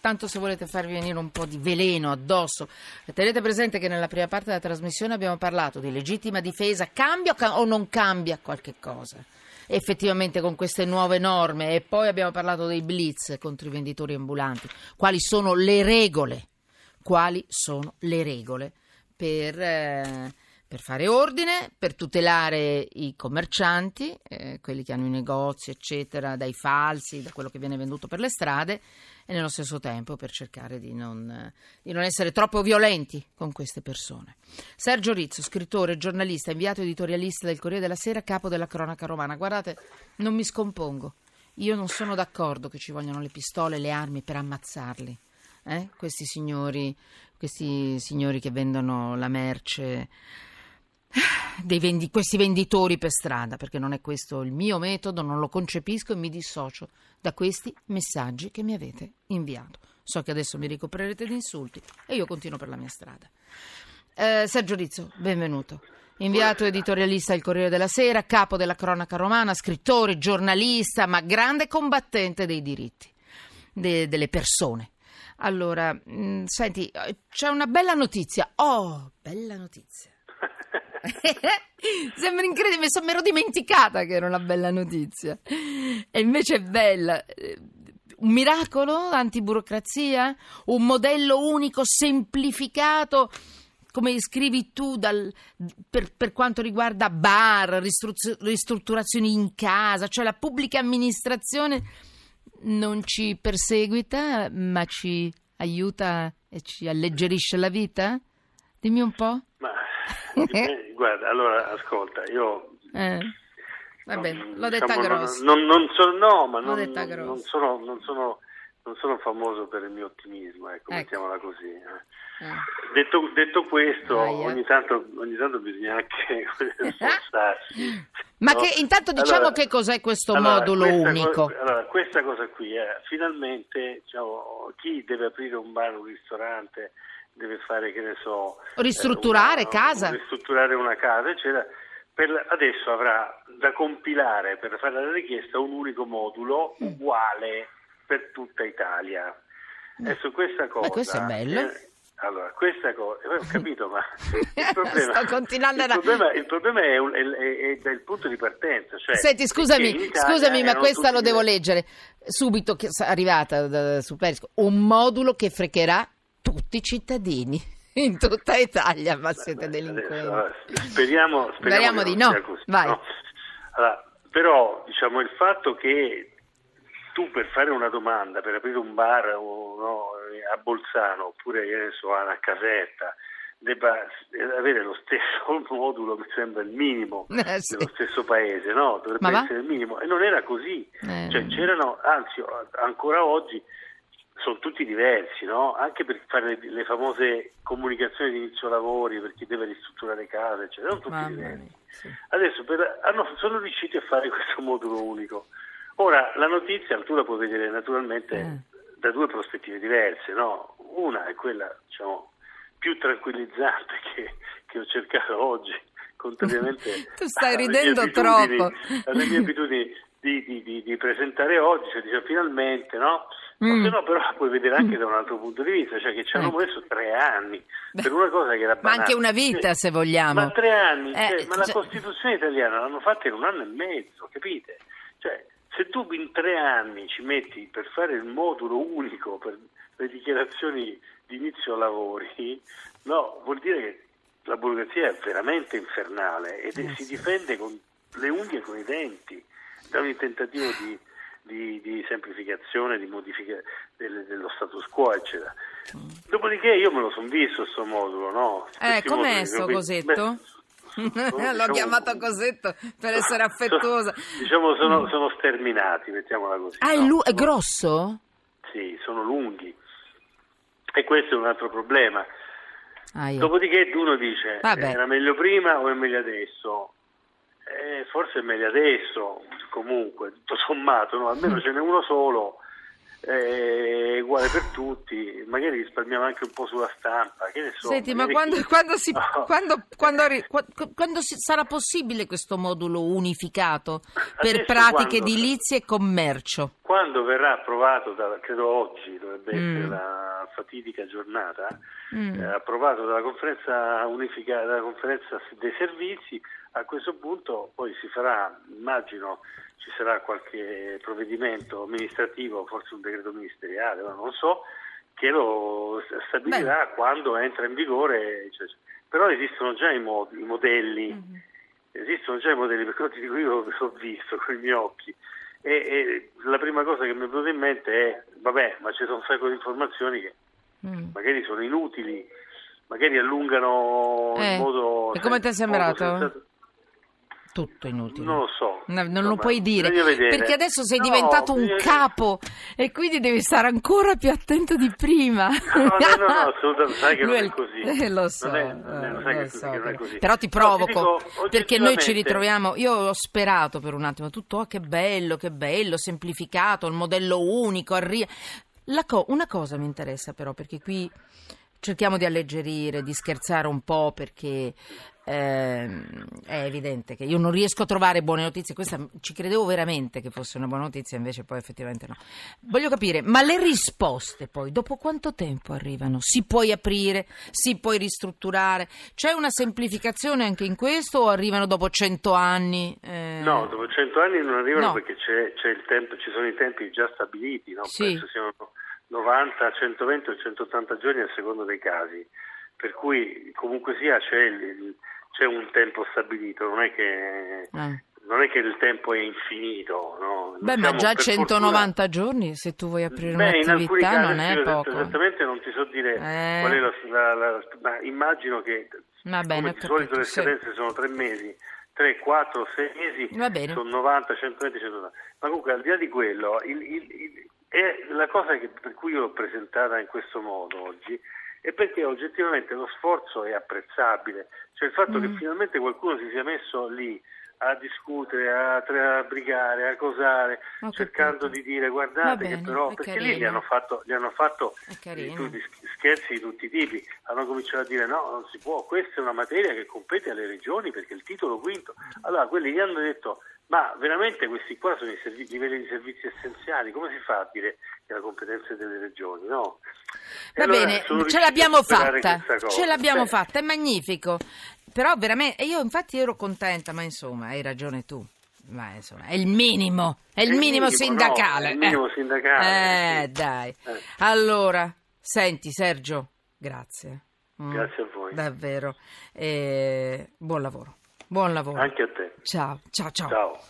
Tanto se volete farvi venire un po' di veleno addosso, tenete presente che nella prima parte della trasmissione abbiamo parlato di legittima difesa, cambia o non cambia qualche cosa? Effettivamente con queste nuove norme e poi abbiamo parlato dei blitz contro i venditori ambulanti. Quali sono le regole? Quali sono le regole per... Eh, per fare ordine, per tutelare i commercianti, eh, quelli che hanno i negozi, eccetera, dai falsi, da quello che viene venduto per le strade e nello stesso tempo per cercare di non, di non essere troppo violenti con queste persone. Sergio Rizzo, scrittore, giornalista, inviato editorialista del Corriere della Sera, capo della cronaca romana. Guardate, non mi scompongo. Io non sono d'accordo che ci vogliano le pistole e le armi per ammazzarli. Eh? Questi signori, questi signori che vendono la merce vendi- questi venditori per strada, perché non è questo il mio metodo, non lo concepisco e mi dissocio da questi messaggi che mi avete inviato. So che adesso mi ricoprerete di insulti e io continuo per la mia strada. Eh, Sergio Rizzo, benvenuto. Inviato editorialista del Corriere della Sera, capo della cronaca romana, scrittore, giornalista, ma grande combattente dei diritti de- delle persone. Allora, mh, mm, senti, c'è una bella notizia. Oh, bella notizia. Sembra incredibile, mi ero dimenticata che era una bella notizia. E invece è bella. Un miracolo antiburocrazia? Un modello unico semplificato? come scrivi tu dal, per, per, quanto riguarda bar, ristrutturazioni in casa, cioè la pubblica amministrazione non ci perseguita ma ci aiuta e ci alleggerisce la vita? Dimmi un po'. Ma eh, guarda, allora ascolta, io... Eh. Vabbè, l'ho detta diciamo, grossa. Non, non, so, no, ma non, non, sono, non, sono, non sono famoso per il mio ottimismo, ecco, ecco. mettiamola così. Eh. Eh. Detto, detto, questo, ogni tanto, ogni tanto, bisogna anche sforzarsi. Ma no? che intanto diciamo allora, che cos'è questo allora, modulo unico? Cosa, allora, questa cosa qui è, finalmente diciamo, chi deve aprire un bar, un ristorante, deve fare, che ne so... Ristrutturare una, casa? Ristrutturare una casa, eccetera. Per, adesso avrà da compilare per fare la richiesta un unico modulo mm. uguale per tutta Italia. Mm. Adesso questa cosa... Ma questo è bello. Eh, allora, questa cosa, eh, ho capito, ma il problema, il problema, il problema è, un, è, è, è, il punto di partenza. Cioè Senti, scusami, scusami ma questa lo devo leggere subito, che è arrivata da, su Periscope. Un modulo che frecherà tutti i cittadini in tutta Italia, ma siete delinquenti. Adesso, speriamo, speriamo, speriamo di no. Così, no? Allora, però diciamo il fatto che tu per fare una domanda, per aprire un bar o, no, a Bolzano oppure so, a una casetta, debba avere lo stesso modulo che sembra il minimo eh, sì. dello stesso paese, no? Dovrebbe Ma essere va? il minimo. E non era così. Eh. Cioè, c'erano, anzi, ancora oggi sono tutti diversi, no? anche per fare le, le, famose comunicazioni di inizio lavori, per chi deve ristrutturare case, eccetera, sono tutti Mamma diversi. Mia, sì. Adesso per, hanno, sono riusciti a fare questo modulo unico. Ora, la notizia tu la puoi vedere naturalmente eh. da due prospettive diverse, no? Una è quella, diciamo, più tranquillizzante che, che ho cercato oggi, contrariamente tu stai ridendo troppo. alle mie abitudini di, di, di, di presentare oggi, cioè dice finalmente, no? Mm. Se no, però puoi vedere anche mm. da un altro punto di vista, cioè che ci hanno messo tre anni per una cosa che era banale. Ma anche una vita, cioè, se vogliamo. Ma tre anni, eh, cioè, ma cioè... la Costituzione italiana l'hanno fatta in un anno e mezzo, capite? Cioè, se tu in tre anni ci metti per fare il modulo unico per le dichiarazioni di inizio lavori, no, vuol dire che la burocrazia è veramente infernale e eh, si difende con le unghie e con i denti da un tentativo di di, di semplificazione, di modifica del, dello status quo, eccetera. Dopodiché io me lo sono visto questo modulo, no? Eh, com'è sto cosetto? Beh, L'ho diciamo, chiamato cosetto per essere affettuosa. Diciamo sono, sono, sterminati, mettiamola così. Ah, no? è, lu- è grosso? Sì, sono lunghi. E questo è un altro problema. Ah, Dopodiché uno dice, Vabbè. era meglio prima o è meglio adesso? Eh, forse è meglio adesso, comunque, tutto sommato, no? almeno ce n'è uno solo è uguale per tutti, magari risparmiamo anche un po' sulla stampa, che ne so. Senti, ma quando, chi... quando, si, no. quando, quando, quando si, sarà possibile questo modulo unificato per Adesso pratiche edilizie e commercio? Quando verrà approvato, da, credo oggi dovrebbe mm. essere la fatidica giornata, mm. eh, approvato dalla conferenza, unifica, dalla conferenza dei servizi, a questo punto poi si farà, immagino, ci sarà qualche provvedimento amministrativo, forse un decreto ministeriale, non so, che lo stabilirà Beh. quando entra in vigore. Cioè, però esistono già i, mod- i modelli, mm-hmm. esistono già i modelli, perché ti dico io l'ho visto con i miei occhi. E, e, la prima cosa che mi è venuta in mente è, vabbè, ma ci sono un sacco di informazioni che mm. magari sono inutili, magari allungano eh, in modo... E come ti è sembrato? Senza, tutto inutile. Non lo so. No, non lo puoi dire. Perché adesso sei no, diventato un capo e quindi devi stare ancora più attento di prima. No, no, no, no assolutamente. Sai che Lui non è così. Eh, lo so. Non è, non è, lo so, non è così. Però ti provoco. Ti perché noi ci ritroviamo. Io ho sperato per un attimo tutto. Oh, che bello, che bello, semplificato, il modello unico. Arri- co- una cosa mi interessa però, perché qui cerchiamo di alleggerire, di scherzare un po' perché eh, è evidente che io non riesco a trovare buone notizie. Questa ci credevo veramente che fosse una buona notizia, invece poi effettivamente no. Voglio capire, ma le risposte poi dopo quanto tempo arrivano? Si può aprire, si può ristrutturare? C'è una semplificazione anche in questo o arrivano dopo cento anni? Eh... No, dopo cento anni non arrivano no. perché c'è, c'è tempo, ci sono i tempi già stabiliti, no? sì. penso siano 90, 120 o 180 giorni a seconda dei casi. Per cui comunque sia c'è il, il c'è un tempo stabilito, non è che, eh. non è che il tempo è infinito. No? Beh, ma già 190 fortuna... giorni se tu vuoi aprire Beh, un'attività non è poco. Esattamente non ti so dire eh. qual è la, la, la, ma immagino che Va bene, di solito le scadenze sì. sono tre mesi. 3, 4, 6 mesi sono 90, 120, 190. Ma comunque al di là di quello, il, il, il, la cosa che, per cui io l'ho presentata in questo modo oggi e perché oggettivamente lo sforzo è apprezzabile, cioè il fatto mm. che finalmente qualcuno si sia messo lì a discutere, a, brigare, a cosare, Ho cercando capito. di dire guardate bene, che però, perché carino. lì gli hanno fatto, gli hanno fatto di, scherzi di tutti i tipi, hanno cominciato a dire no, non si può, questa è una materia che compete alle regioni perché il titolo quinto, allora quelli gli hanno detto ma veramente questi qua sono i servizi, livelli di servizi essenziali, come si fa a dire che la competenza è delle regioni? No. Va allora bene, ce l'abbiamo fatta, ce l'abbiamo Beh. fatta, è magnifico. Però veramente, io infatti ero contenta, ma insomma, hai ragione tu. Ma insomma, è il minimo, è il, il minimo, minimo, sindacale. No, il minimo eh. sindacale. Eh, sì. dai. Eh. Allora, senti Sergio, grazie. Mm, grazie a voi. Davvero. Eh, buon lavoro. Buon lavoro. Anche a te. Ciao, ciao, ciao. Ciao.